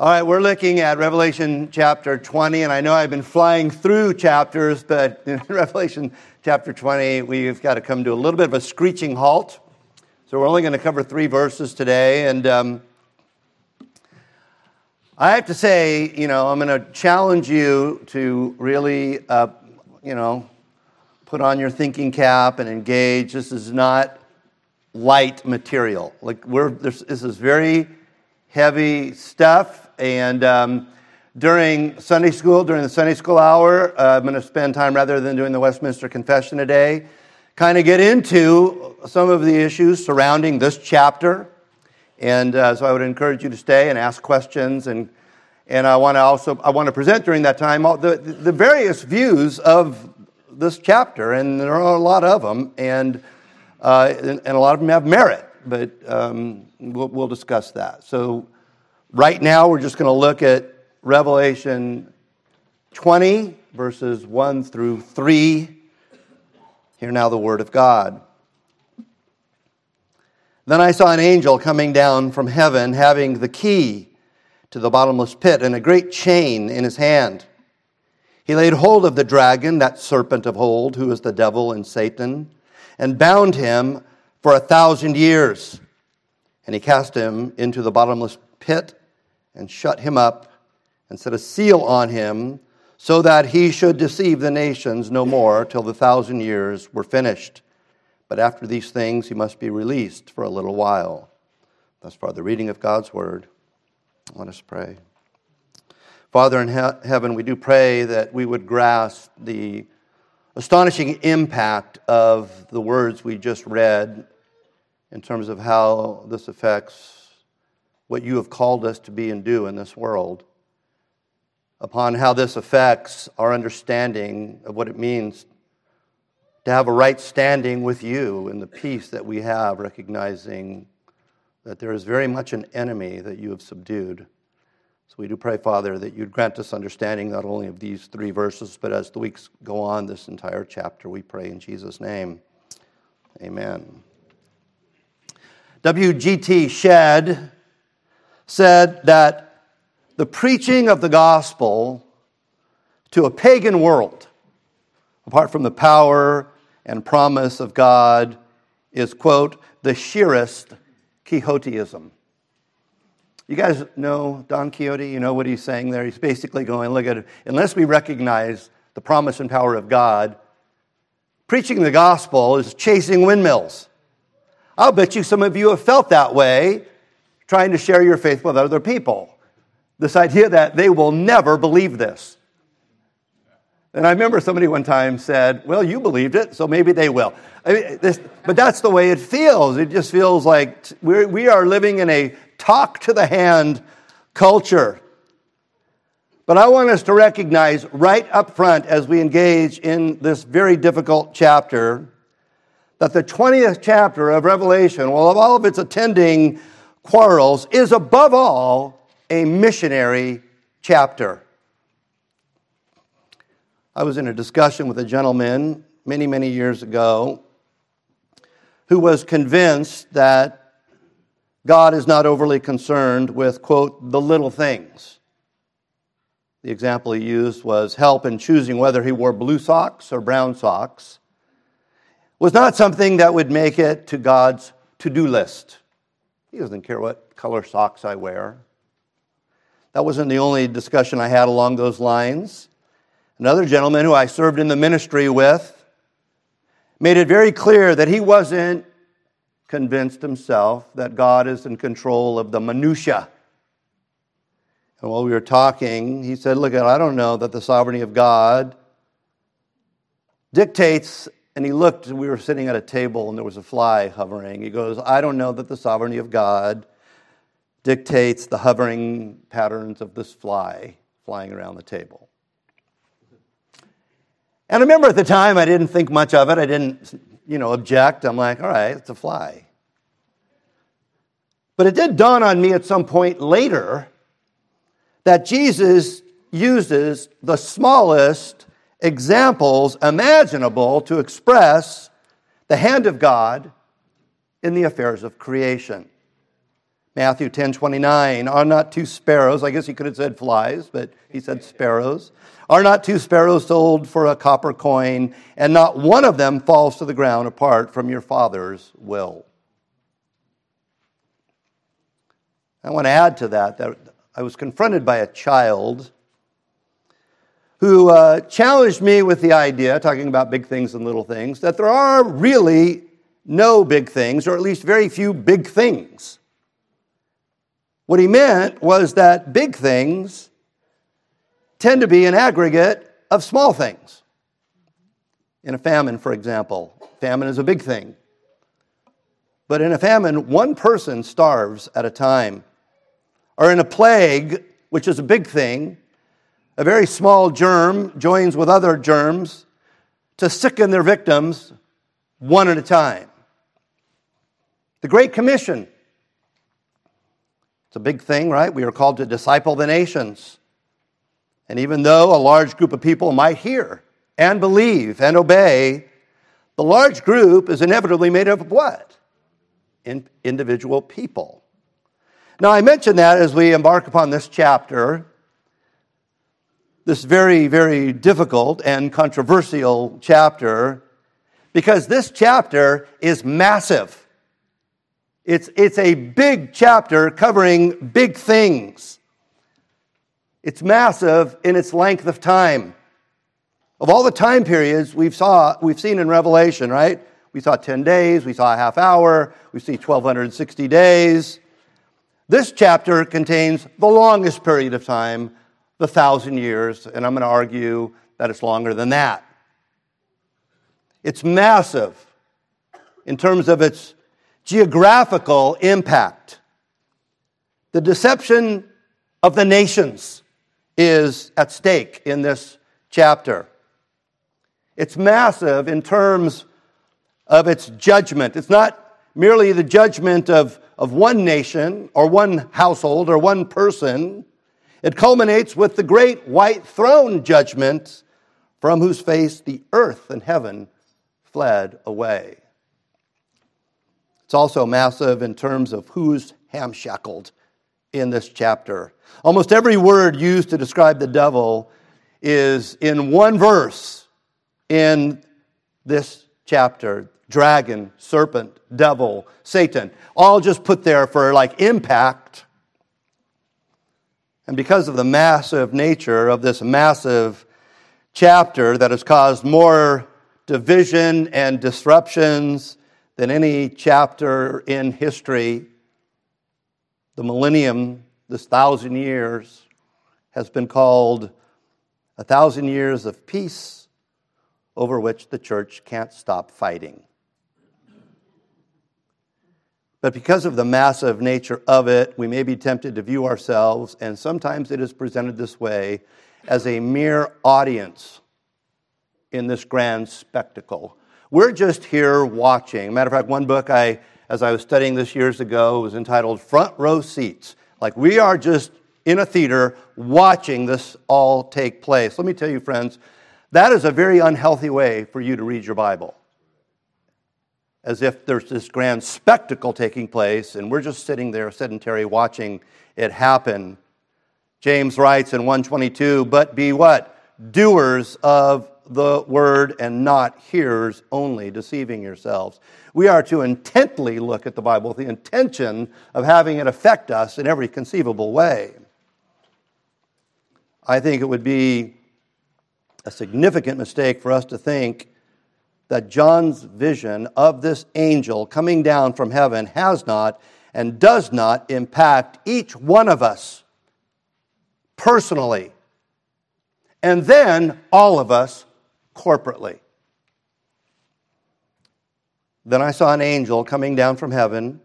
All right, we're looking at Revelation chapter 20, and I know I've been flying through chapters, but in Revelation chapter 20, we've got to come to a little bit of a screeching halt. So we're only going to cover three verses today, and um, I have to say, you know, I'm going to challenge you to really, uh, you know, put on your thinking cap and engage. This is not light material. Like we're this, this is very heavy stuff and um, during Sunday school, during the Sunday school hour, uh, I'm going to spend time rather than doing the Westminster Confession today, kind of get into some of the issues surrounding this chapter. And uh, so I would encourage you to stay and ask questions. And, and I want to also I want to present during that time all the, the various views of this chapter. And there are a lot of them. And, uh, and, and, a lot of them have merit. But um, we'll, we'll discuss that. So Right now, we're just going to look at Revelation 20, verses 1 through 3. Hear now the word of God. Then I saw an angel coming down from heaven, having the key to the bottomless pit and a great chain in his hand. He laid hold of the dragon, that serpent of old, who is the devil and Satan, and bound him for a thousand years. And he cast him into the bottomless pit and shut him up and set a seal on him so that he should deceive the nations no more till the thousand years were finished. But after these things, he must be released for a little while. Thus far, the reading of God's word. Let us pray. Father in he- heaven, we do pray that we would grasp the astonishing impact of the words we just read in terms of how this affects what you have called us to be and do in this world, upon how this affects our understanding of what it means to have a right standing with you and the peace that we have, recognizing that there is very much an enemy that you have subdued. So we do pray, Father, that you'd grant us understanding not only of these three verses, but as the weeks go on, this entire chapter. We pray in Jesus' name. Amen. W.G.T. Shedd said that the preaching of the gospel to a pagan world, apart from the power and promise of God, is, quote, the sheerest Quixoteism. You guys know Don Quixote? You know what he's saying there? He's basically going, look at it, unless we recognize the promise and power of God, preaching the gospel is chasing windmills. I'll bet you some of you have felt that way trying to share your faith with other people. This idea that they will never believe this. And I remember somebody one time said, Well, you believed it, so maybe they will. I mean, this, but that's the way it feels. It just feels like we're, we are living in a talk to the hand culture. But I want us to recognize right up front as we engage in this very difficult chapter that the 20th chapter of Revelation, well, of all of its attending quarrels is above all a missionary chapter. I was in a discussion with a gentleman many, many years ago who was convinced that God is not overly concerned with, quote, the little things. The example he used was help in choosing whether he wore blue socks or brown socks was not something that would make it to God's to do list. He doesn't care what color socks I wear. That wasn't the only discussion I had along those lines. Another gentleman who I served in the ministry with made it very clear that he wasn't convinced himself that God is in control of the minutia. And while we were talking, he said, Look, I don't know that the sovereignty of God dictates and he looked, and we were sitting at a table, and there was a fly hovering. He goes, I don't know that the sovereignty of God dictates the hovering patterns of this fly flying around the table. And I remember at the time I didn't think much of it. I didn't, you know, object. I'm like, all right, it's a fly. But it did dawn on me at some point later that Jesus uses the smallest examples imaginable to express the hand of God in the affairs of creation. Matthew 10 29, are not two sparrows, I guess he could have said flies, but he said sparrows, are not two sparrows sold for a copper coin, and not one of them falls to the ground apart from your Father's will. I want to add to that that I was confronted by a child who uh, challenged me with the idea, talking about big things and little things, that there are really no big things, or at least very few big things. What he meant was that big things tend to be an aggregate of small things. In a famine, for example, famine is a big thing. But in a famine, one person starves at a time. Or in a plague, which is a big thing, a very small germ joins with other germs to sicken their victims one at a time. The Great Commission it's a big thing, right? We are called to disciple the nations. And even though a large group of people might hear and believe and obey, the large group is inevitably made up of what? In individual people. Now, I mention that as we embark upon this chapter, this very, very difficult and controversial chapter, because this chapter is massive. It's, it's a big chapter covering big things. It's massive in its length of time. Of all the time periods we've, saw, we've seen in Revelation, right? We saw 10 days, we saw a half hour, we see 1260 days. This chapter contains the longest period of time, the thousand years, and I'm going to argue that it's longer than that. It's massive in terms of its geographical impact. The deception of the nations is at stake in this chapter. It's massive in terms of its judgment. It's not merely the judgment of, of one nation or one household or one person. It culminates with the great white throne judgment from whose face the earth and heaven fled away. It's also massive in terms of who's hamshackled in this chapter. Almost every word used to describe the devil is in one verse in this chapter dragon, serpent, devil, Satan, all just put there for like impact. And because of the massive nature of this massive chapter that has caused more division and disruptions than any chapter in history. The millennium, this thousand years, has been called a thousand years of peace over which the church can't stop fighting. But because of the massive nature of it, we may be tempted to view ourselves, and sometimes it is presented this way, as a mere audience in this grand spectacle we're just here watching. Matter of fact, one book I, as I was studying this years ago, was entitled Front Row Seats. Like we are just in a theater watching this all take place. Let me tell you, friends, that is a very unhealthy way for you to read your Bible. As if there's this grand spectacle taking place and we're just sitting there sedentary watching it happen. James writes in 122, but be what? Doers of the word and not hearers only, deceiving yourselves. We are to intently look at the Bible with the intention of having it affect us in every conceivable way. I think it would be a significant mistake for us to think that John's vision of this angel coming down from heaven has not and does not impact each one of us personally, and then all of us corporately. Then I saw an angel coming down from heaven,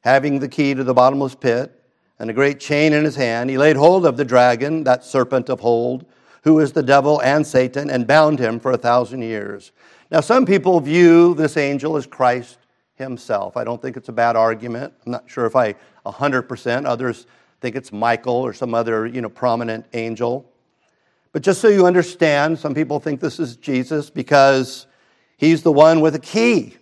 having the key to the bottomless pit and a great chain in his hand. He laid hold of the dragon, that serpent of old, who is the devil and Satan, and bound him for a thousand years. Now, some people view this angel as Christ himself. I don't think it's a bad argument. I'm not sure if I 100%. Others think it's Michael or some other, you know, prominent angel. But just so you understand, some people think this is Jesus because he's the one with a key.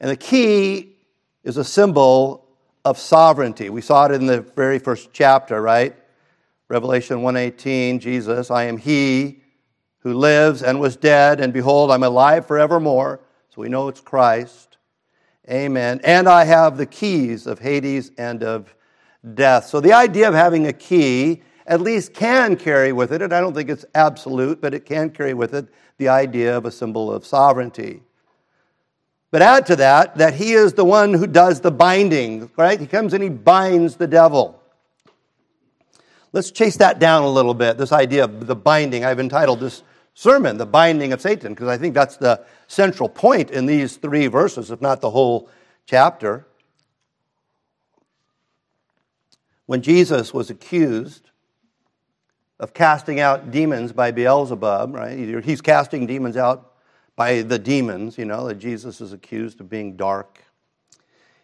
And the key is a symbol of sovereignty. We saw it in the very first chapter, right? Revelation 1:18, Jesus, I am he who lives and was dead and behold I'm alive forevermore. So we know it's Christ. Amen. And I have the keys of Hades and of death. So the idea of having a key at least can carry with it, and I don't think it's absolute, but it can carry with it the idea of a symbol of sovereignty. But add to that that he is the one who does the binding, right? He comes and he binds the devil. Let's chase that down a little bit, this idea of the binding. I've entitled this sermon, The Binding of Satan, because I think that's the central point in these three verses, if not the whole chapter. When Jesus was accused of casting out demons by Beelzebub, right? He's casting demons out by the demons, you know, that Jesus is accused of being dark.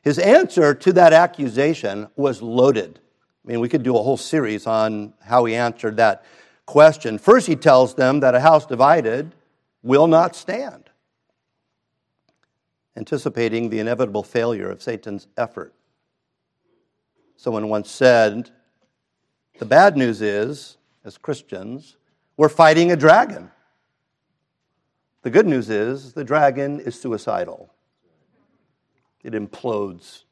His answer to that accusation was loaded. I mean, we could do a whole series on how he answered that question. First, he tells them that a house divided will not stand, anticipating the inevitable failure of Satan's effort. Someone once said, The bad news is, as Christians, we're fighting a dragon. The good news is, the dragon is suicidal, it implodes.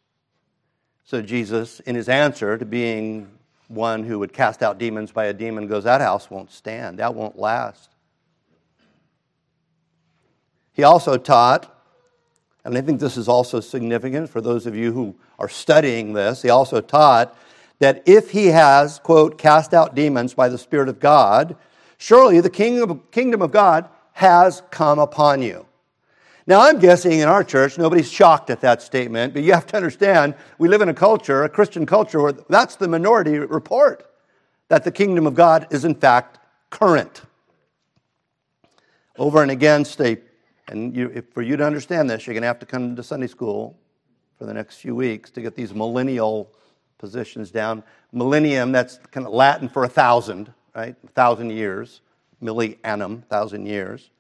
So, Jesus, in his answer to being one who would cast out demons by a demon, goes, That house won't stand, that won't last. He also taught and I think this is also significant for those of you who are studying this. He also taught that if he has, quote, cast out demons by the Spirit of God, surely the kingdom of God has come upon you. Now, I'm guessing in our church, nobody's shocked at that statement, but you have to understand we live in a culture, a Christian culture, where that's the minority report that the kingdom of God is, in fact, current. Over and against a and you, for you to understand this, you're going to have to come to Sunday school for the next few weeks to get these millennial positions down. Millennium, that's kind of Latin for a thousand, right? A thousand years. Millennium, thousand years.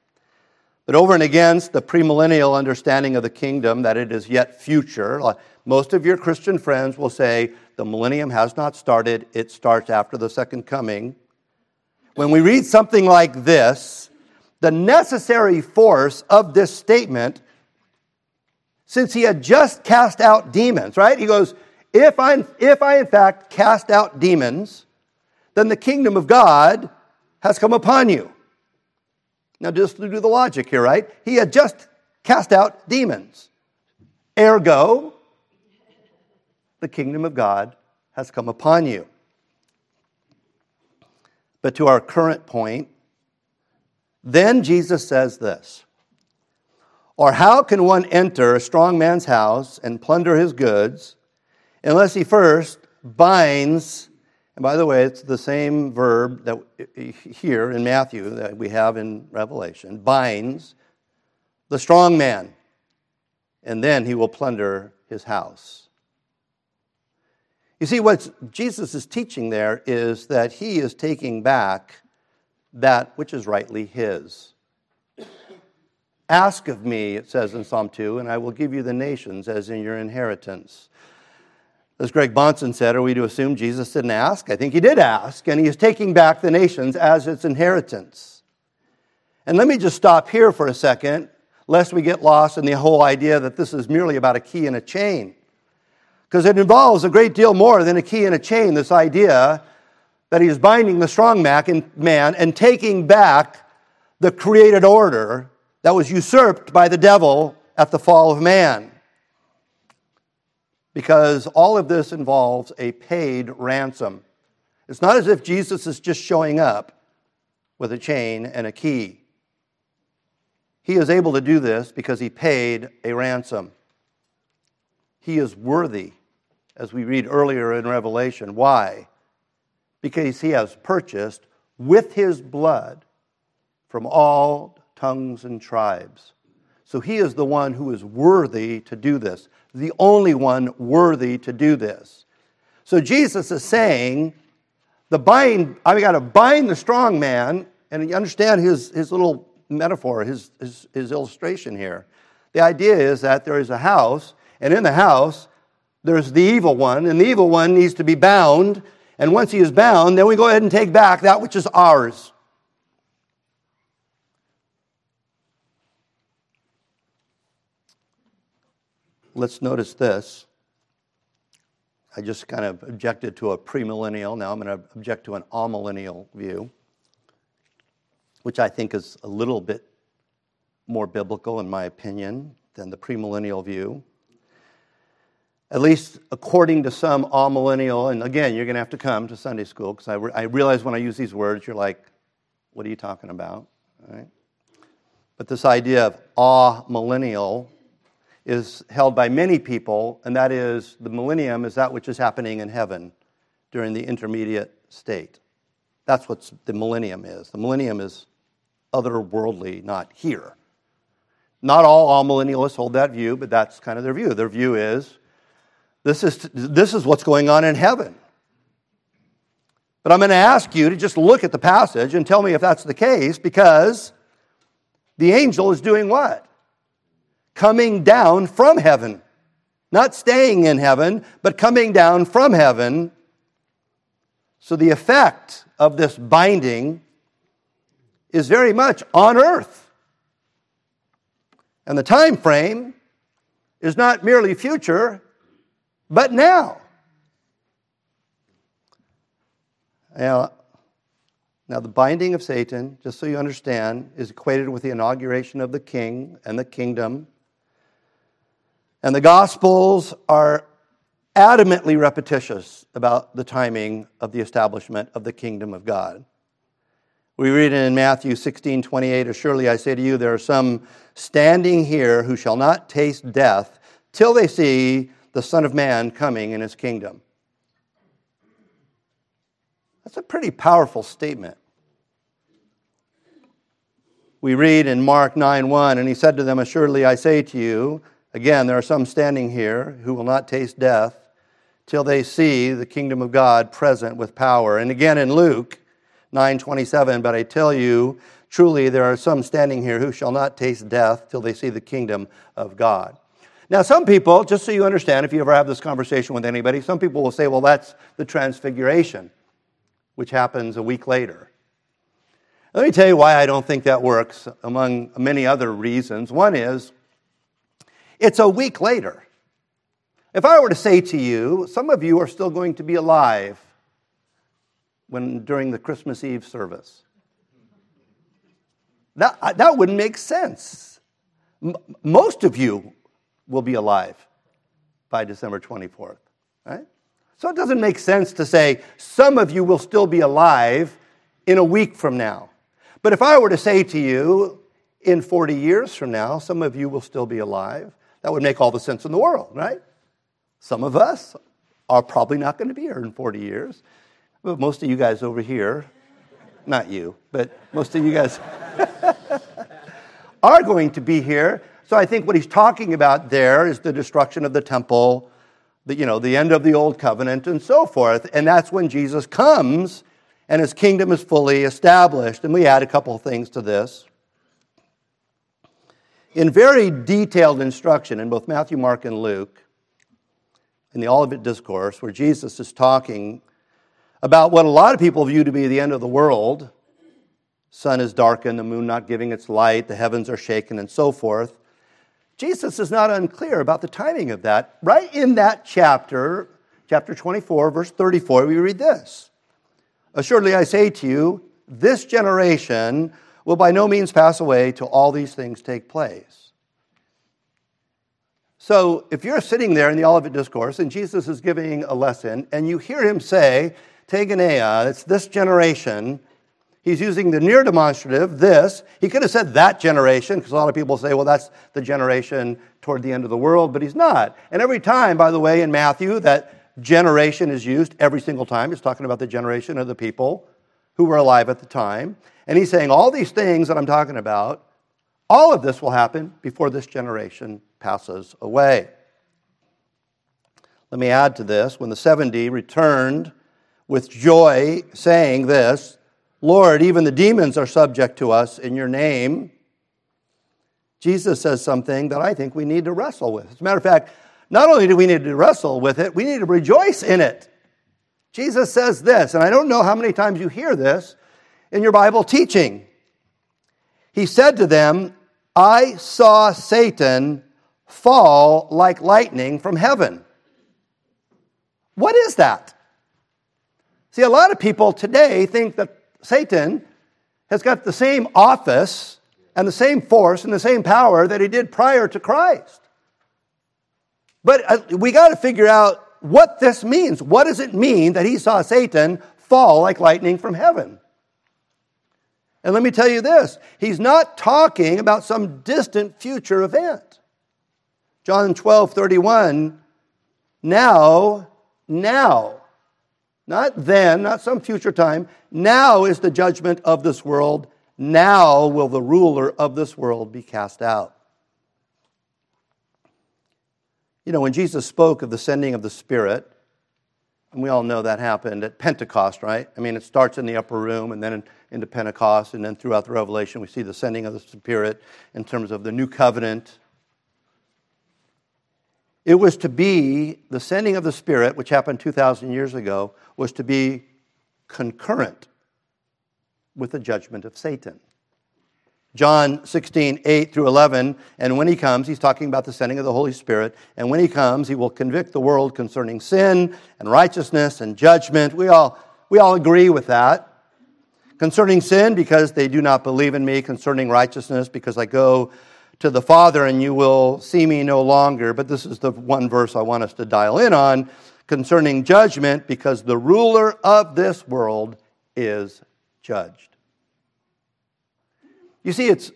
But over and against the premillennial understanding of the kingdom, that it is yet future, most of your Christian friends will say the millennium has not started, it starts after the second coming. When we read something like this, the necessary force of this statement since he had just cast out demons, right? He goes, if I, if I in fact cast out demons, then the kingdom of God has come upon you. Now, just to do the logic here, right? He had just cast out demons. Ergo, the kingdom of God has come upon you. But to our current point, then Jesus says this Or how can one enter a strong man's house and plunder his goods unless he first binds? And by the way, it's the same verb that here in Matthew that we have in Revelation binds the strong man, and then he will plunder his house. You see, what Jesus is teaching there is that he is taking back that which is rightly his. Ask of me, it says in Psalm 2, and I will give you the nations as in your inheritance. As Greg Bahnsen said, are we to assume Jesus didn't ask? I think he did ask, and he is taking back the nations as its inheritance. And let me just stop here for a second, lest we get lost in the whole idea that this is merely about a key and a chain. Because it involves a great deal more than a key and a chain, this idea that he is binding the strong man and taking back the created order that was usurped by the devil at the fall of man. Because all of this involves a paid ransom. It's not as if Jesus is just showing up with a chain and a key. He is able to do this because he paid a ransom. He is worthy, as we read earlier in Revelation. Why? because he has purchased with his blood from all tongues and tribes. So he is the one who is worthy to do this, the only one worthy to do this. So Jesus is saying, the bind, I've got to bind the strong man, and you understand his, his little metaphor, his, his, his illustration here. The idea is that there is a house, and in the house, there's the evil one, and the evil one needs to be bound. And once he is bound, then we go ahead and take back that which is ours. Let's notice this. I just kind of objected to a premillennial. Now I'm going to object to an amillennial view, which I think is a little bit more biblical, in my opinion, than the premillennial view. At least according to some amillennial, and again, you're going to have to come to Sunday school because I, re- I realize when I use these words, you're like, what are you talking about? Right? But this idea of amillennial is held by many people, and that is the millennium is that which is happening in heaven during the intermediate state. That's what the millennium is. The millennium is otherworldly, not here. Not all amillennialists hold that view, but that's kind of their view. Their view is this is, this is what's going on in heaven. But I'm going to ask you to just look at the passage and tell me if that's the case because the angel is doing what? Coming down from heaven. Not staying in heaven, but coming down from heaven. So the effect of this binding is very much on earth. And the time frame is not merely future, but now. Now, now, the binding of Satan, just so you understand, is equated with the inauguration of the king and the kingdom and the Gospels are adamantly repetitious about the timing of the establishment of the kingdom of God. We read in Matthew 16 28, Surely I say to you, there are some standing here who shall not taste death till they see the Son of Man coming in his kingdom. That's a pretty powerful statement. We read in Mark 9 1, and he said to them, Assuredly I say to you, Again, there are some standing here who will not taste death till they see the kingdom of God present with power. And again in Luke 9:27, but I tell you, truly there are some standing here who shall not taste death till they see the kingdom of God. Now, some people, just so you understand, if you ever have this conversation with anybody, some people will say, well, that's the transfiguration, which happens a week later. Let me tell you why I don't think that works, among many other reasons. One is, it's a week later. If I were to say to you, some of you are still going to be alive when, during the Christmas Eve service, that, uh, that wouldn't make sense. M- most of you will be alive by December 24th, right? So it doesn't make sense to say some of you will still be alive in a week from now. But if I were to say to you, in 40 years from now, some of you will still be alive, that would make all the sense in the world, right? Some of us are probably not going to be here in 40 years. But most of you guys over here, not you, but most of you guys are going to be here. So I think what he's talking about there is the destruction of the temple, the, you know, the end of the old covenant and so forth. And that's when Jesus comes and his kingdom is fully established. And we add a couple of things to this in very detailed instruction in both Matthew, Mark, and Luke, in the Olivet Discourse, where Jesus is talking about what a lot of people view to be the end of the world sun is darkened, the moon not giving its light, the heavens are shaken, and so forth. Jesus is not unclear about the timing of that. Right in that chapter, chapter 24, verse 34, we read this Assuredly, I say to you, this generation will by no means pass away till all these things take place. So, if you're sitting there in the Olivet Discourse and Jesus is giving a lesson and you hear him say, Tegeneia, it's this generation, he's using the near demonstrative, this. He could have said that generation, because a lot of people say, well, that's the generation toward the end of the world, but he's not. And every time, by the way, in Matthew, that generation is used, every single time, He's talking about the generation of the people who were alive at the time. And he's saying, all these things that I'm talking about, all of this will happen before this generation passes away. Let me add to this when the 70 returned with joy, saying this Lord, even the demons are subject to us in your name. Jesus says something that I think we need to wrestle with. As a matter of fact, not only do we need to wrestle with it, we need to rejoice in it. Jesus says this, and I don't know how many times you hear this in your Bible teaching. He said to them, I saw Satan fall like lightning from heaven. What is that? See, a lot of people today think that Satan has got the same office and the same force and the same power that he did prior to Christ. But uh, we got to figure out what this means. What does it mean that he saw Satan fall like lightning from heaven? And let me tell you this he's not talking about some distant future event. John 12, 31, now, now, not then, not some future time, now is the judgment of this world. Now will the ruler of this world be cast out. You know, when Jesus spoke of the sending of the Spirit, and we all know that happened at Pentecost, right? I mean, it starts in the upper room and then into Pentecost, and then throughout the Revelation, we see the sending of the Spirit in terms of the new covenant. It was to be, the sending of the Spirit, which happened 2,000 years ago, was to be concurrent with the judgment of Satan. John 16, 8 through 11. And when he comes, he's talking about the sending of the Holy Spirit. And when he comes, he will convict the world concerning sin and righteousness and judgment. We all, we all agree with that. Concerning sin, because they do not believe in me. Concerning righteousness, because I go to the Father and you will see me no longer. But this is the one verse I want us to dial in on. Concerning judgment, because the ruler of this world is judged. You see, it's,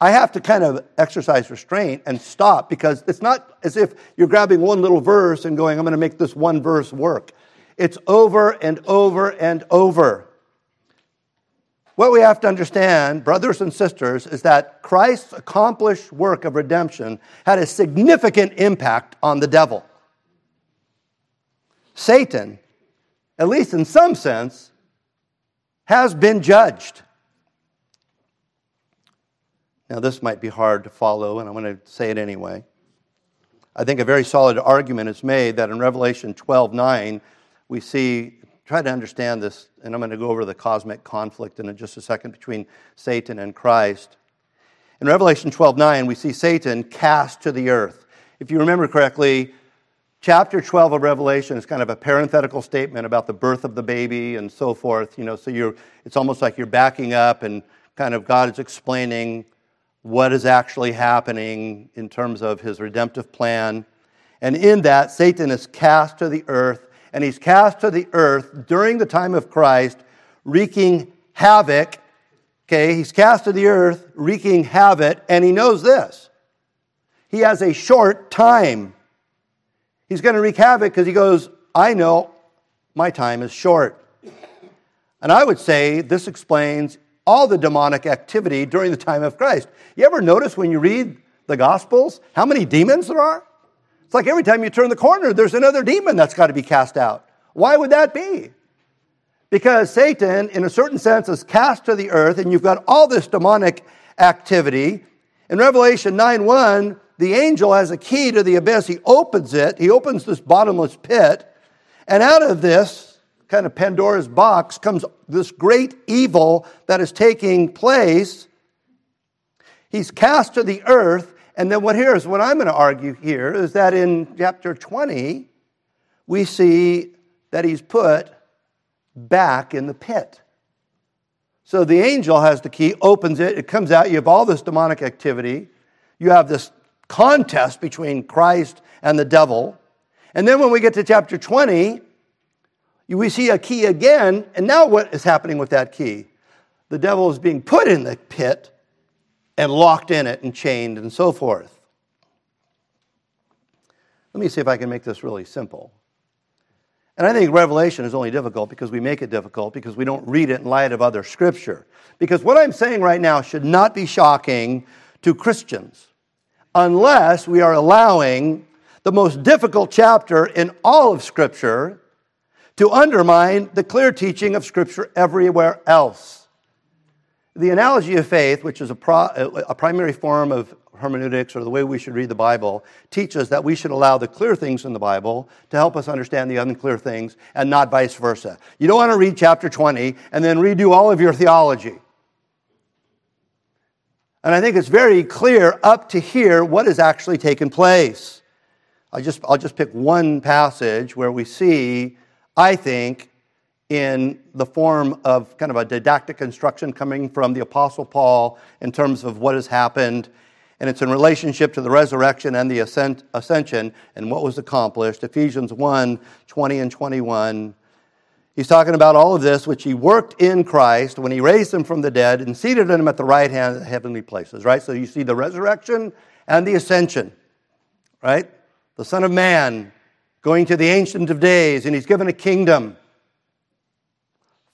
I have to kind of exercise restraint and stop because it's not as if you're grabbing one little verse and going, I'm going to make this one verse work. It's over and over and over. What we have to understand, brothers and sisters, is that Christ's accomplished work of redemption had a significant impact on the devil. Satan, at least in some sense, has been judged. Now, this might be hard to follow, and I'm going to say it anyway. I think a very solid argument is made that in Revelation 12 9, we see, try to understand this, and I'm going to go over the cosmic conflict in just a second between Satan and Christ. In Revelation 12 9, we see Satan cast to the earth. If you remember correctly, chapter 12 of Revelation is kind of a parenthetical statement about the birth of the baby and so forth. You know, so you're, it's almost like you're backing up and kind of God is explaining what is actually happening in terms of his redemptive plan. And in that, Satan is cast to the earth, and he's cast to the earth during the time of Christ, wreaking havoc. Okay, he's cast to the earth, wreaking havoc, and he knows this. He has a short time. He's going to wreak havoc because he goes, I know my time is short. And I would say this explains all the demonic activity during the time of Christ. You ever notice when you read the Gospels how many demons there are? It's like every time you turn the corner, there's another demon that's got to be cast out. Why would that be? Because Satan, in a certain sense, is cast to the earth, and you've got all this demonic activity. In Revelation 9 1, the angel has a key to the abyss. He opens it, he opens this bottomless pit, and out of this, kind of Pandora's box comes this great evil that is taking place. He's cast to the earth. And then what here is what I'm going to argue here is that in chapter 20, we see that he's put back in the pit. So the angel has the key, opens it, it comes out. You have all this demonic activity. You have this contest between Christ and the devil. And then when we get to chapter 20, we see a key again, and now what is happening with that key? The devil is being put in the pit and locked in it and chained and so forth. Let me see if I can make this really simple. And I think Revelation is only difficult because we make it difficult because we don't read it in light of other scripture. Because what I'm saying right now should not be shocking to Christians unless we are allowing the most difficult chapter in all of Scripture to undermine the clear teaching of Scripture everywhere else. The analogy of faith, which is a, pro, a primary form of hermeneutics or the way we should read the Bible teaches that we should allow the clear things in the Bible to help us understand the unclear things and not vice versa. You don't want to read chapter 20 and then redo all of your theology. And I think it's very clear up to here what has actually taken place. I just, I'll just pick one passage where we see, I think, in the form of kind of a didactic instruction coming from the Apostle Paul in terms of what has happened. And it's in relationship to the resurrection and the ascension and what was accomplished. Ephesians 1 20 and 21. He's talking about all of this, which he worked in Christ when he raised him from the dead and seated him at the right hand of the heavenly places, right? So you see the resurrection and the ascension, right? The Son of Man going to the Ancient of Days, and he's given a kingdom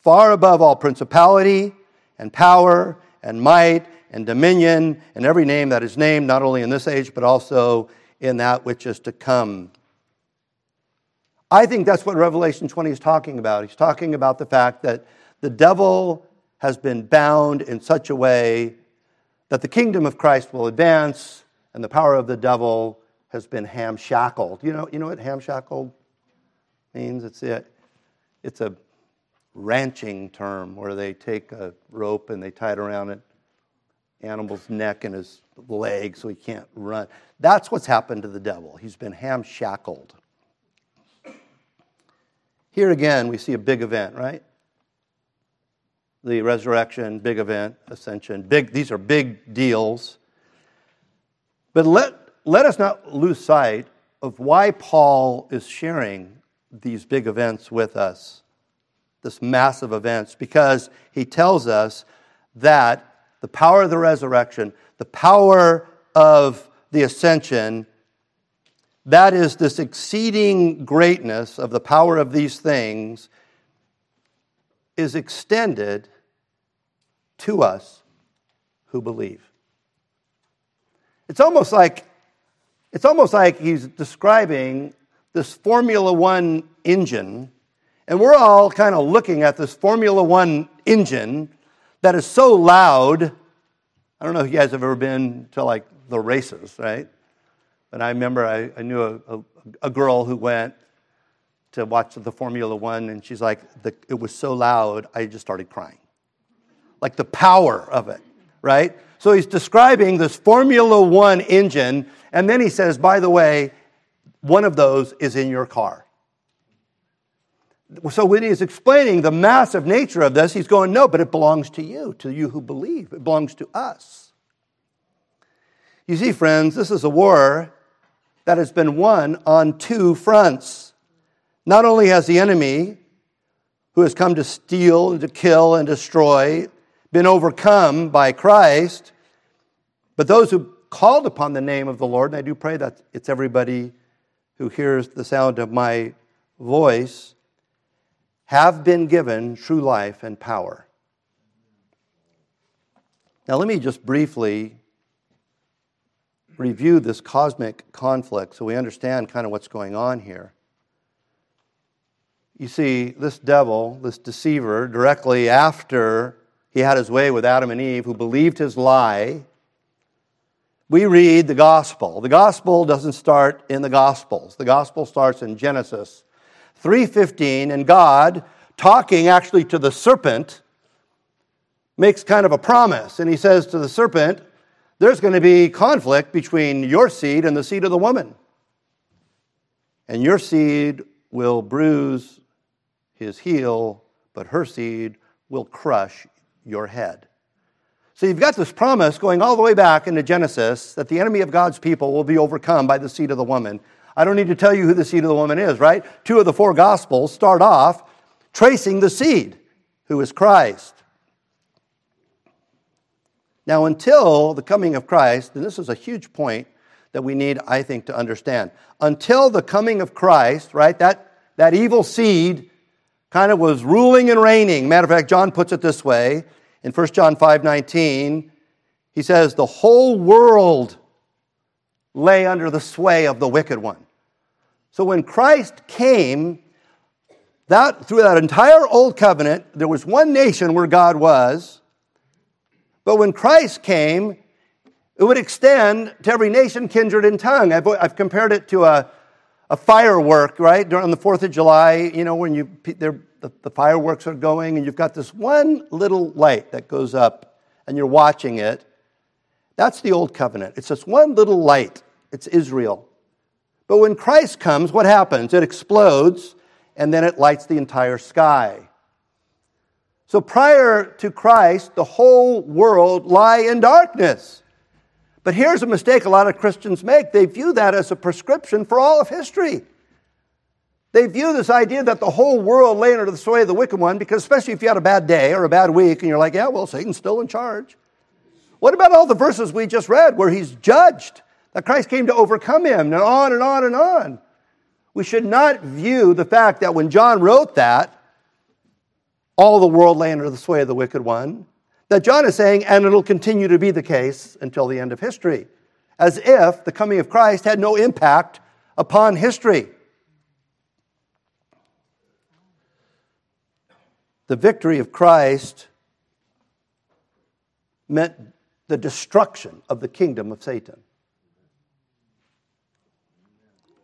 far above all principality and power and might and dominion and every name that is named, not only in this age, but also in that which is to come. I think that's what Revelation 20 is talking about. He's talking about the fact that the devil has been bound in such a way that the kingdom of Christ will advance and the power of the devil has been ham shackled. You know, you know what ham shackled means? It's, a, it's a ranching term where they take a rope and they tie it around an animal's neck and his leg so he can't run. That's what's happened to the devil. He's been ham shackled. Here again, we see a big event, right? The resurrection, big event, ascension, big, these are big deals. But let, let us not lose sight of why Paul is sharing these big events with us this massive events because he tells us that the power of the resurrection, the power of the ascension, that is this exceeding greatness of the power of these things is extended to us who believe. It's almost like it's almost like he's describing this Formula One engine and we're all kind of looking at this Formula One engine that is so loud. I don't know if you guys have ever been to like the races, right? But I remember I, I knew a, a, a, girl who went to watch the Formula One, and she's like, the, it was so loud, I just started crying. Like the power of it, right? So he's describing this Formula One engine, and then he says, by the way, one of those is in your car. So when he's explaining the massive nature of this, he's going, no, but it belongs to you, to you who believe. It belongs to us. You see, friends, this is a war that has been won on two fronts. Not only has the enemy, who has come to steal and to kill and destroy, been overcome by Christ, but those who called upon the name of the Lord, and I do pray that it's everybody who hears the sound of my voice, have been given true life and power. Now, let me just briefly review this cosmic conflict so we understand kind of what's going on here. You see, this devil, this deceiver, directly after he had his way with Adam and Eve, who believed his lie, we read the gospel. The gospel doesn't start in the gospels. The gospel starts in Genesis 3:15 and God talking actually to the serpent makes kind of a promise and he says to the serpent there's going to be conflict between your seed and the seed of the woman and your seed will bruise his heel but her seed will crush your head so you've got this promise going all the way back into Genesis that the enemy of God's people will be overcome by the seed of the woman I don't need to tell you who the seed of the woman is, right? Two of the four gospels start off tracing the seed, who is Christ. Now, until the coming of Christ, and this is a huge point that we need, I think, to understand. Until the coming of Christ, right, that, that evil seed kind of was ruling and reigning. Matter of fact, John puts it this way in 1 John 5 19. He says, The whole world lay under the sway of the wicked one. So when Christ came, that through that entire old covenant, there was one nation where God was. But when Christ came, It would extend to every nation, kindred, and tongue. I've, I've compared it to a, a firework, right? During the 4th of July, you know, when you, the, the fireworks are going and you've got this one little light that goes up and you're watching it. That's the old covenant. It's this one little light. It's Israel. But when Christ comes, what happens? It explodes and then it lights the entire sky. So prior to Christ, the whole world lie in darkness. But here's a mistake a lot of Christians make. They view that as a prescription for all of history. They view this idea that the whole world lay under the sway of the wicked one, because especially if you had a bad day or a bad week and you're like, yeah, well, Satan's still in charge. What about all the verses we just read where he's judged, that Christ came to overcome him, and on and on and on? We should not view the fact that when John wrote that, all the world lay under the sway of the wicked one. That John is saying, and it'll continue to be the case until the end of history, as if the coming of Christ had no impact upon history. The victory of Christ meant the destruction of the kingdom of Satan.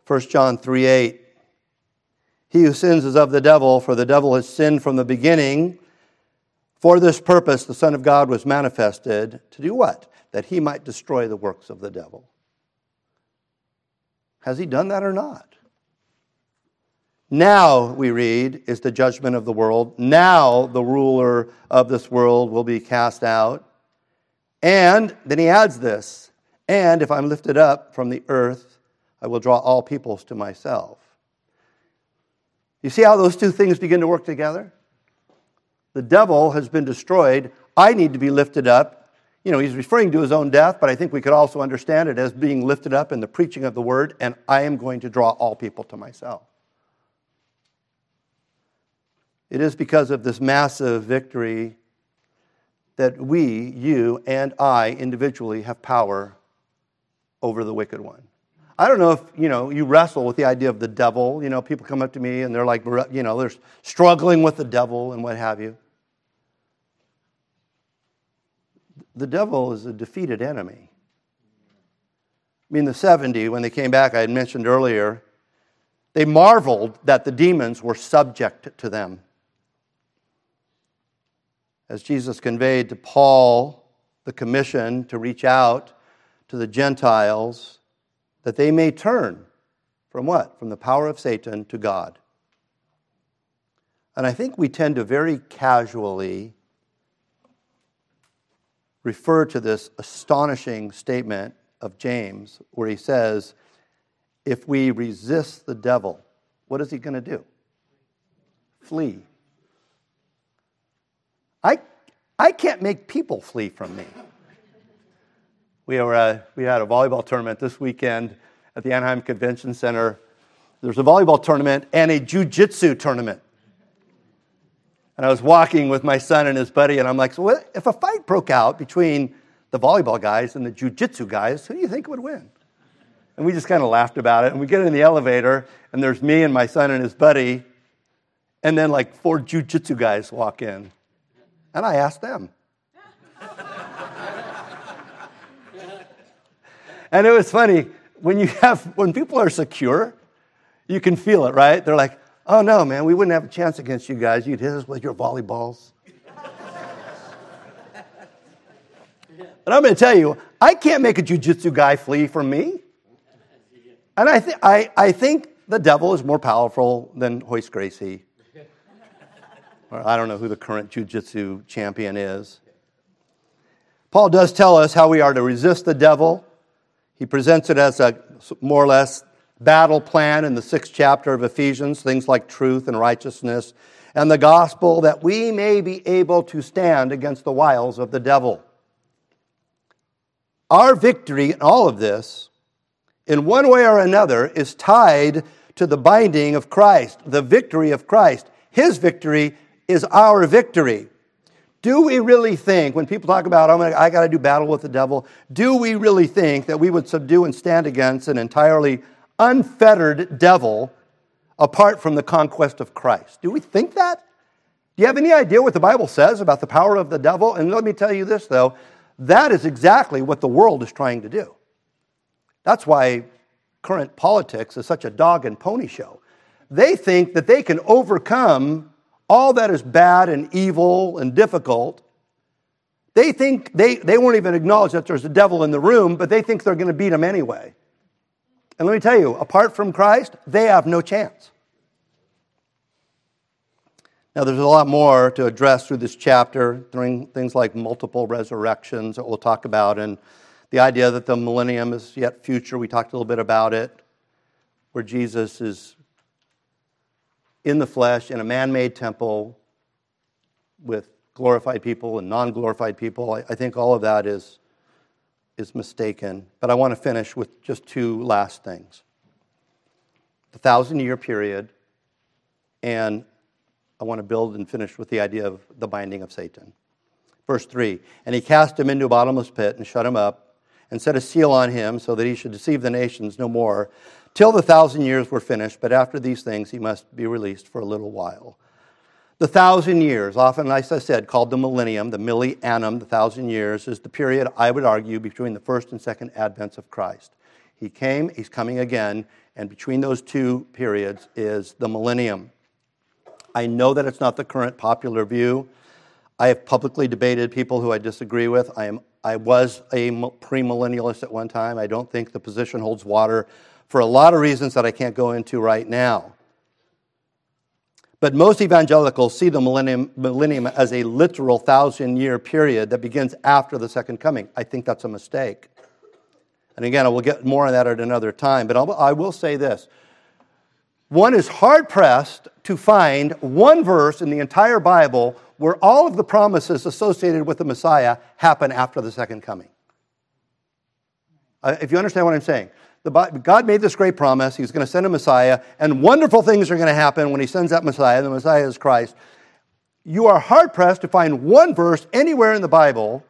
1 John 3 8. He who sins is of the devil, for the devil has sinned from the beginning. For this purpose, the Son of God was manifested to do what? That he might destroy the works of the devil. Has he done that or not? Now, we read, is the judgment of the world. Now, the ruler of this world will be cast out. And then he adds this and if I'm lifted up from the earth, I will draw all peoples to myself. You see how those two things begin to work together? The devil has been destroyed. I need to be lifted up. You know, he's referring to his own death, but I think we could also understand it as being lifted up in the preaching of the word, and I am going to draw all people to myself. It is because of this massive victory that we, you, and I individually have power over the wicked one. I don't know if, you know, you wrestle with the idea of the devil. You know, people come up to me and they're like, you know, they're struggling with the devil and what have you. The devil is a defeated enemy. I mean, the 70, when they came back, I had mentioned earlier, they marveled that the demons were subject to them. As Jesus conveyed to Paul the commission to reach out to the Gentiles, that they may turn from what? From the power of Satan to God. And I think we tend to very casually refer to this astonishing statement of James where he says, if we resist the devil, what is he going to do? Flee. I, I can't make people flee from me. We, were, uh, we had a volleyball tournament this weekend at the Anaheim Convention Center. There's a volleyball tournament and a jujitsu tournament. And I was walking with my son and his buddy, and I'm like, so what, if a fight broke out between the volleyball guys and the jujitsu guys, who do you think would win? And we just kind of laughed about it. And we get in the elevator, and there's me and my son and his buddy, and then like four jujitsu guys walk in. And I asked them. And it was funny when you have when people are secure, you can feel it, right? They're like, "Oh no, man, we wouldn't have a chance against you guys. You'd hit us with your volleyballs." and I'm going to tell you, I can't make a jujitsu guy flee from me. And I, th- I, I think the devil is more powerful than Royce Gracie. Or I don't know who the current jujitsu champion is. Paul does tell us how we are to resist the devil he presents it as a more or less battle plan in the sixth chapter of Ephesians, things like truth and righteousness and the gospel, that we may be able to stand against the wiles of the devil. Our victory in all of this, in one way or another, is tied to the binding of Christ, the victory of Christ. His victory is our victory. Do we really think, when people talk about, oh, I got to do battle with the devil, do we really think that we would subdue and stand against an entirely unfettered devil apart from the conquest of Christ? Do we think that? Do you have any idea what the Bible says about the power of the devil? And let me tell you this, though That is exactly what the world is trying to do. That's why current politics is such a dog and pony show. They think that they can overcome all that is bad and evil and difficult. They think they, they won't even acknowledge that there's a devil in the room, but they think they're going to beat him anyway. And let me tell you, apart from Christ, they have no chance. Now, there's a lot more to address through this chapter, things like multiple resurrections that we'll talk about, and the idea that the millennium is yet future. We talked a little bit about it, where Jesus is in the flesh in a man made temple with glorified people and non glorified people. I, I think all of that is, is mistaken. But I want to finish with just two last things the thousand year period and I want to build and finish with the idea of the binding of Satan. Verse 3 And he cast him into a bottomless pit and shut him up, and set a seal on him so that he should deceive the nations no more, till the thousand years were finished. But after these things, he must be released for a little while. The thousand years, often, as I said, called the millennium, the millennium, the thousand years, is the period, I would argue, between the first and second advents of Christ. He came, he's coming again, and between those two periods is the millennium. I know that it's not the current popular view. I have publicly debated people who I disagree with. I, am, I was a premillennialist at one time. I don't think the position holds water for a lot of reasons that I can't go into right now. But most evangelicals see the millennium, millennium as a literal thousand year period that begins after the second coming. I think that's a mistake. And again, I will get more on that at another time. But I'll, I will say this one is hard pressed to find one verse in the entire Bible where all of the promises associated with the Messiah happen after the second coming. Uh, if you understand what I'm saying, God made this great promise. He's going to send a Messiah, and wonderful things are going to happen when He sends that Messiah. The Messiah is Christ. You are hard pressed to find one verse anywhere in the Bible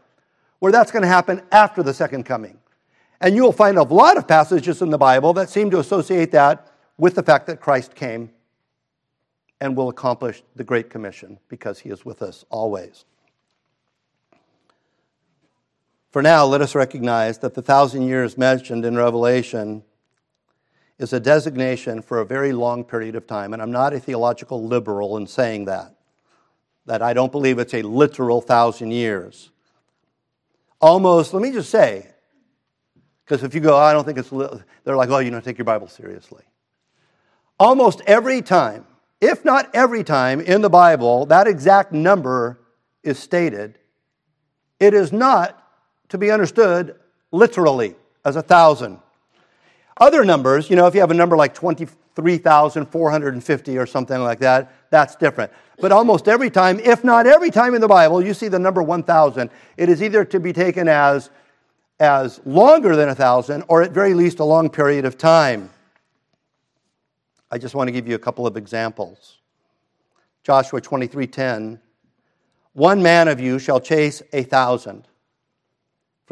where that's going to happen after the second coming. And you will find a lot of passages in the Bible that seem to associate that with the fact that Christ came and will accomplish the Great Commission because he is with us always. For now, let us recognize that the thousand years mentioned in Revelation is a designation for a very long period of time. And I'm not a theological liberal in saying that, that I don't believe it's a literal thousand years. Almost, let me just say, because if you go, oh, I don't think it's, they're like, oh, you don't take your Bible seriously. Almost every time, if not every time in the Bible, that exact number is stated. It is not to be understood literally as a thousand. Other numbers, you know, if you have a number like 23,450 or something like that, that's different. But almost every time, if not every time in the Bible, you see the number 1,000, it is either to be taken as, as longer than a thousand or at very least a long period of time. I just want to give you a couple of examples. Joshua 23:10 One man of you shall chase a thousand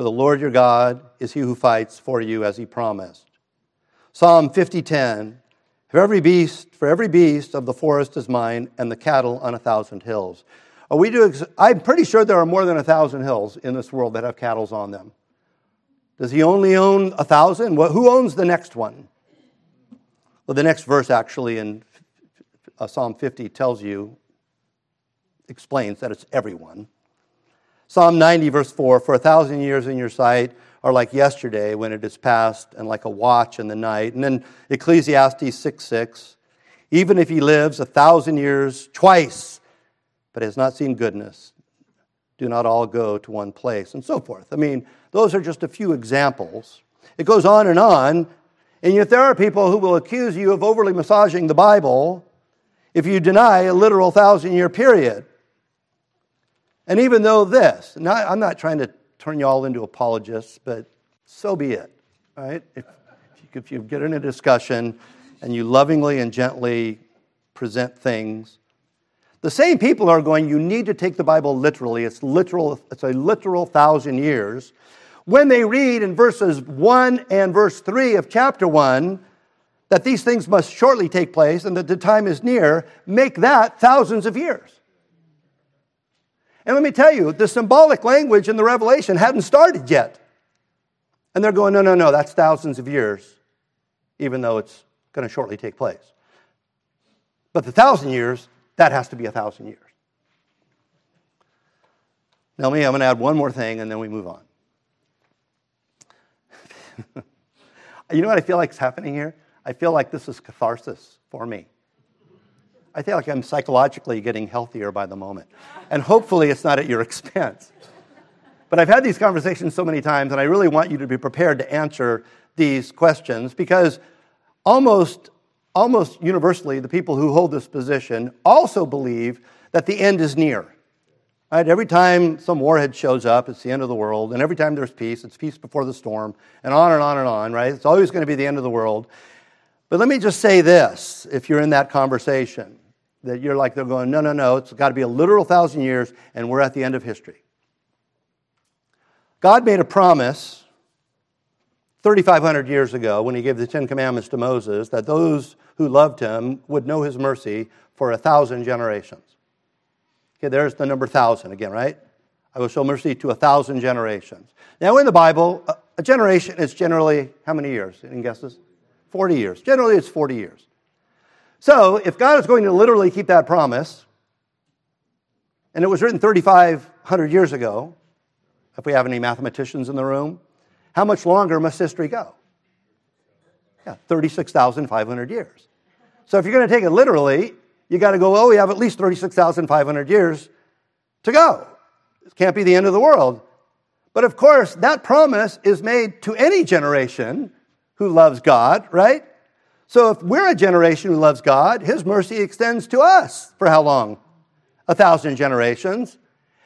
for the Lord your God is he who fights for you as he promised. Psalm 50:10 For every beast for every beast of the forest is mine and the cattle on a thousand hills. Are we do, I'm pretty sure there are more than a thousand hills in this world that have cattle on them. Does he only own a thousand? Well, who owns the next one? Well, the next verse actually in Psalm 50 tells you, explains that it's everyone. Psalm 90, verse 4 For a thousand years in your sight are like yesterday when it is past, and like a watch in the night. And then Ecclesiastes 6 6 Even if he lives a thousand years twice, but has not seen goodness, do not all go to one place, and so forth. I mean, those are just a few examples. It goes on and on, and yet, there are people who will accuse you of overly massaging the Bible if you deny a literal thousand year period. And even though this, not, I'm not trying to turn you all into apologists, but so be it, right? If, if you get in a discussion and you lovingly and gently present things, the same people are going, you need to take the Bible literally. It's literal, it's a literal thousand years when they read in verses 1 and verse 3 of chapter 1 that these things must shortly take place and that the time is near, make that thousands of years. And let me tell you, the symbolic language in the Revelation hadn't started yet. And they're going, no, no, no, that's thousands of years, even though it's going to shortly take place. But the thousand years, that has to be a thousand years. Now, me, I'm going to add one more thing and then we move on. you know what I feel like is happening here? I feel like this is catharsis for me. I feel like I'm psychologically getting healthier by the moment. And hopefully it's not at your expense. But I've had these conversations so many times, and I really want you to be prepared to answer these questions because almost, almost universally, the people who hold this position also believe that the end is near. Right? Every time some warhead shows up, it's the end of the world. And every time there's peace, it's peace before the storm, and on and on and on, right? It's always going to be the end of the world. But let me just say this if you're in that conversation, that you're like, they're going, no, no, no, it's got to be a literal thousand years, and we're at the end of history. God made a promise 3,500 years ago when he gave the Ten Commandments to Moses that those who loved him would know his mercy for a thousand generations. Okay, there's the number thousand again, right? I will show mercy to a thousand generations. Now, in the Bible, a generation is generally how many years? Any guesses? 40 years. Generally, it's 40 years. So, if God is going to literally keep that promise, and it was written 3,500 years ago, if we have any mathematicians in the room, how much longer must history go? Yeah, 36,500 years. So, if you're going to take it literally, you got to go, oh, we have at least 36,500 years to go. This can't be the end of the world. But of course, that promise is made to any generation who loves God, right? So if we're a generation who loves God, His mercy extends to us for how long? A thousand generations.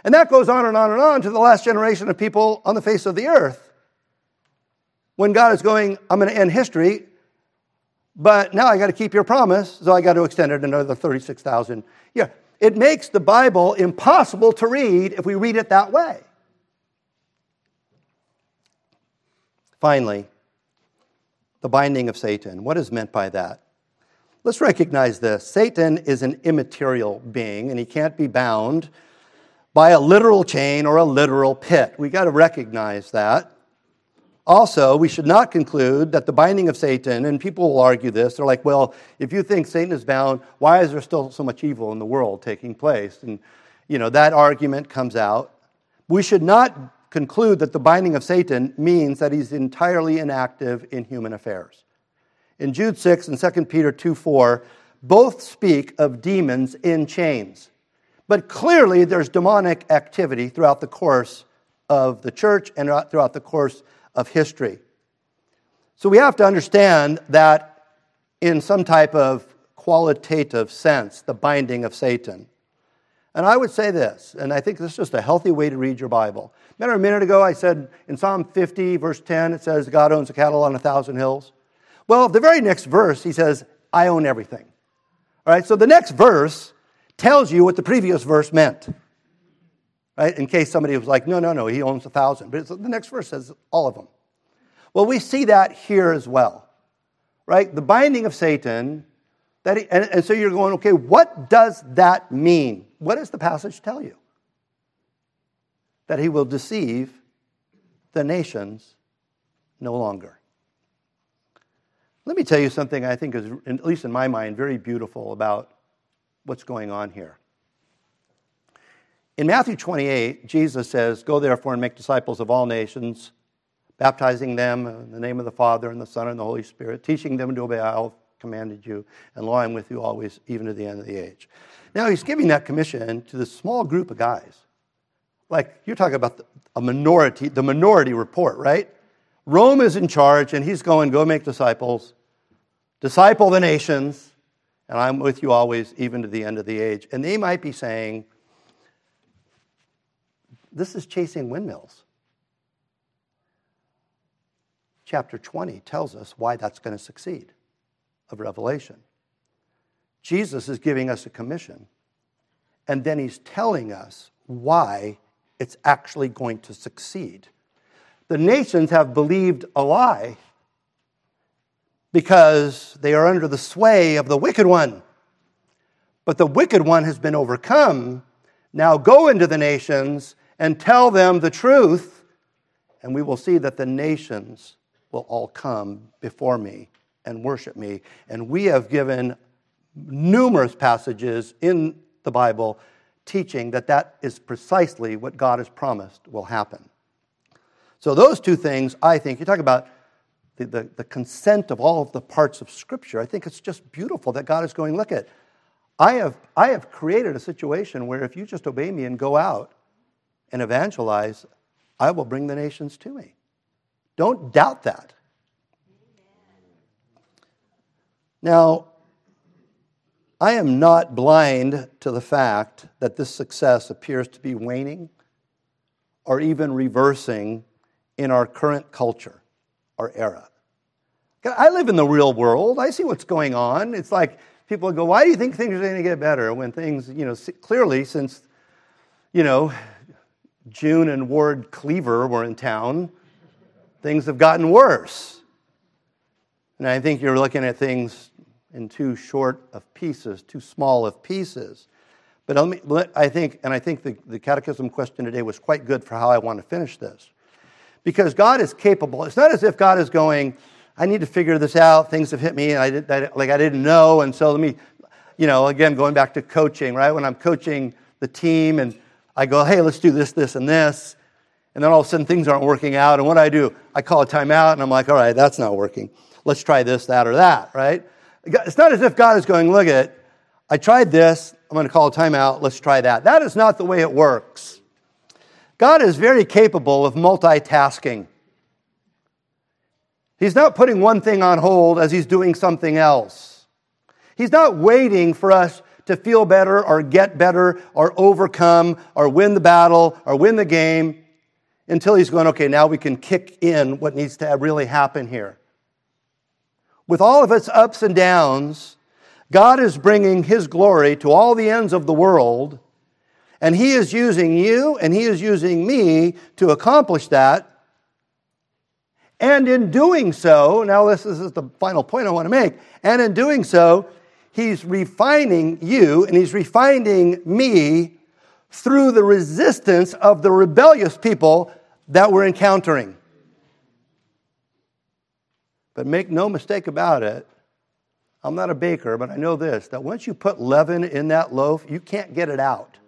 And that goes on and on and on to the last generation of people on the face of the earth. When God is going, I'm going to end history, but now I got to keep your promise, so I got to extend it another 36,000. Yeah, it makes the Bible impossible to read if we read it that way. Finally, the binding of Satan. What is meant by that? Let's recognize this Satan is an immaterial being, and he can't be bound by a literal chain or a literal pit. We got to recognize that. Also, we should not conclude that the binding of Satan, and people will argue this, they're like, well, if you think Satan is bound, why is there still so much evil in the world taking place? And, you know, that argument comes out. We should not conclude that the binding of Satan means that he's entirely inactive in human affairs. In Jude 6 and 2 Peter 2 4, both speak of demons in chains. But clearly, there's demonic activity throughout the course of the church and throughout the course of history. So we have to understand that in some type of qualitative sense, the binding of Satan. And I would say this, and I think this is just a healthy way to read your Bible. Remember a minute ago I said in Psalm 50, verse 10, it says, God owns the cattle on a thousand hills. Well, the very next verse, he says, I own everything. All right, so the next verse tells you what the previous verse meant right? In case somebody was like, no, no, no, he owns a thousand. But the next verse says all of them. Well, we see that here as well, right? The binding of Satan, that he, and, and so you're going, okay, what does that mean? What does the passage tell you? That he will deceive the nations no longer. Let me tell you something I think is, at least in my mind, very beautiful about what's going on here. In Matthew 28, Jesus says, Go therefore and make disciples of all nations, baptizing them in the name of the Father and the Son and the Holy Spirit, teaching them to obey all commanded you, and lo, I'm with you always, even to the end of the age. Now, he's giving that commission to this small group of guys. Like, you're talking about a minority, the minority report, right? Rome is in charge, and he's going, Go make disciples, disciple the nations, and I'm with you always, even to the end of the age. And they might be saying, this is chasing windmills. Chapter 20 tells us why that's going to succeed of Revelation. Jesus is giving us a commission, and then he's telling us why it's actually going to succeed. The nations have believed a lie because they are under the sway of the wicked one. But the wicked one has been overcome Now go into the nations and tell them the truth, and we will see that the nations will all come before me and worship me. And we have given numerous passages in the Bible teaching that that is precisely what God has promised will happen. So, those two things, I think, you talk about the, the, the, consent of all of the parts of Scripture. I think it's just beautiful that God is going, look at, I have, I have created a situation where if you just obey me and go out and evangelize, I will bring the nations to me. Don't doubt that. Now, I am not blind to the fact that this success appears to be waning or even reversing in our current culture, our era. I live in the real world. I see what's going on. It's like people go, "Why do you think things are going to get better?" When things, you know, clearly since, you know, June and Ward Cleaver were in town, things have gotten worse. And I think you're looking at things in too short of pieces, too small of pieces. But let me, let, I think, and I think the, the catechism question today was quite good for how I want to finish this. Because God is capable. It's not as if God is going, I need to figure this out. Things have hit me, and I did, I, like I didn't know, and so let me, you know, again going back to coaching, right? When I'm coaching the team, and I go, hey, let's do this, this, and this, and then all of a sudden things aren't working out, and what do I do? I call a timeout, and I'm like, all right, that's not working. Let's try this, that, or that, right? It's not as if God is going, look at, I tried this, I'm going to call a timeout, let's try that. That is not the way it works. God is very capable of multitasking. He's not putting one thing on hold as he's doing something else. He's not waiting for us to feel better or get better or overcome or win the battle or win the game until he's going, okay, now we can kick in what needs to really happen here with all of its ups and downs, God is bringing His glory to all the ends of the world, and He is using you and He is using me to accomplish that. And in doing so, now this is the final point I want to make, and in doing so, He's refining you and He's refining me through the resistance of the rebellious people that we're encountering. But make no mistake about it, I'm not a baker, but I know this that once you put leaven in that loaf, you can't get it out.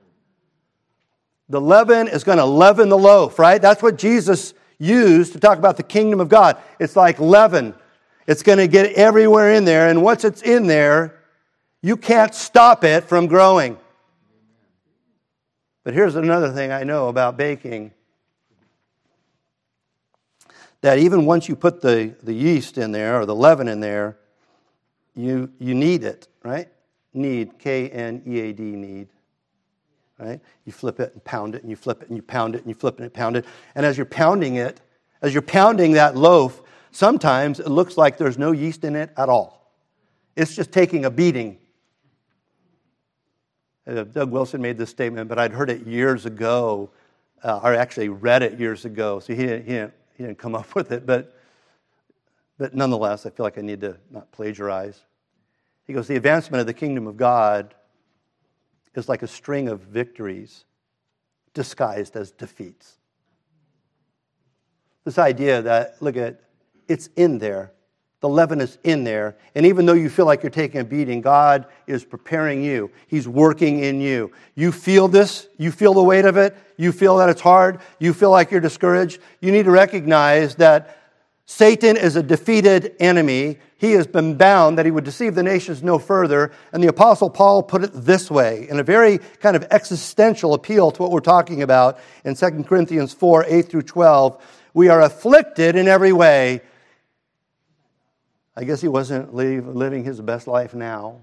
The leaven is going to leaven the loaf, right? That's what Jesus used to talk about the kingdom of God. It's like leaven, it's going to get everywhere in there, and once it's in there, you can't stop it from growing. But here's another thing I know about baking that even once you put the, the yeast in there or the leaven in there, you, you knead it, right? Knead, K N E A D, need. Right? You flip it and pound it, and you flip it and you pound it, and you flip it and pound it. And as you're pounding it, as you're pounding that loaf, sometimes it looks like there's no yeast in it at all. It's just taking a beating. Uh, Doug Wilson made this statement, but I'd heard it years ago, uh, or actually read it years ago, so he didn't, he didn't he didn't come up with it, but, but nonetheless, I feel like I need to not plagiarize. He goes, The advancement of the kingdom of God is like a string of victories disguised as defeats. This idea that, look at, it's in there. The leaven is in there. And even though you feel like you're taking a beating, God is preparing you. He's working in you. You feel this. You feel the weight of it. You feel that it's hard. You feel like you're discouraged. You need to recognize that Satan is a defeated enemy. He has been bound that he would deceive the nations no further. And the Apostle Paul put it this way in a very kind of existential appeal to what we're talking about in 2 Corinthians 4 8 through 12. We are afflicted in every way I guess he wasn't living his best life now.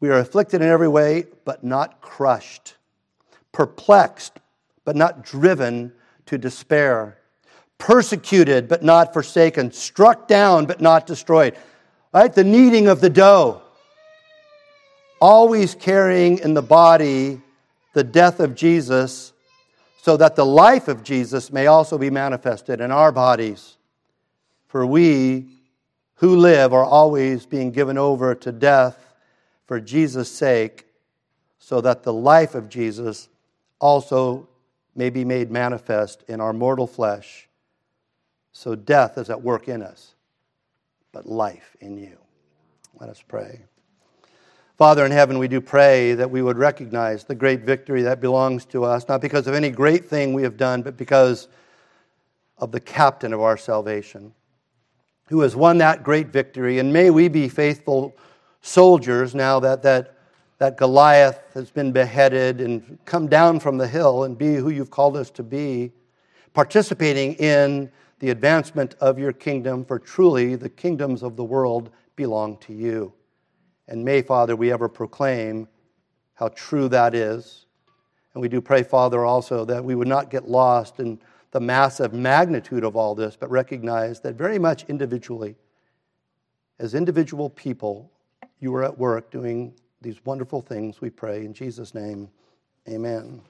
We are afflicted in every way, but not crushed, perplexed, but not driven to despair, persecuted, but not forsaken, struck down, but not destroyed. Right? The kneading of the dough. Always carrying in the body the death of Jesus, so that the life of Jesus may also be manifested in our bodies. For we who live are always being given over to death for Jesus' sake, so that the life of Jesus also may be made manifest in our mortal flesh. So death is at work in us, but life in you. Let us pray. Father in heaven, we do pray that we would recognize the great victory that belongs to us, not because of any great thing we have done, but because of the captain of our salvation, who has won that great victory. And may we be faithful soldiers now that, that, that Goliath has been beheaded and come down from the hill and be who you've called us to be, participating in the advancement of your kingdom, for truly the kingdoms of the world belong to you. And may, Father, we ever proclaim how true that is. And we do pray, Father, also that we would not get lost in the massive magnitude of all this, but recognize that very much individually, as individual people, you are at work doing these wonderful things, we pray. In Jesus' name, amen.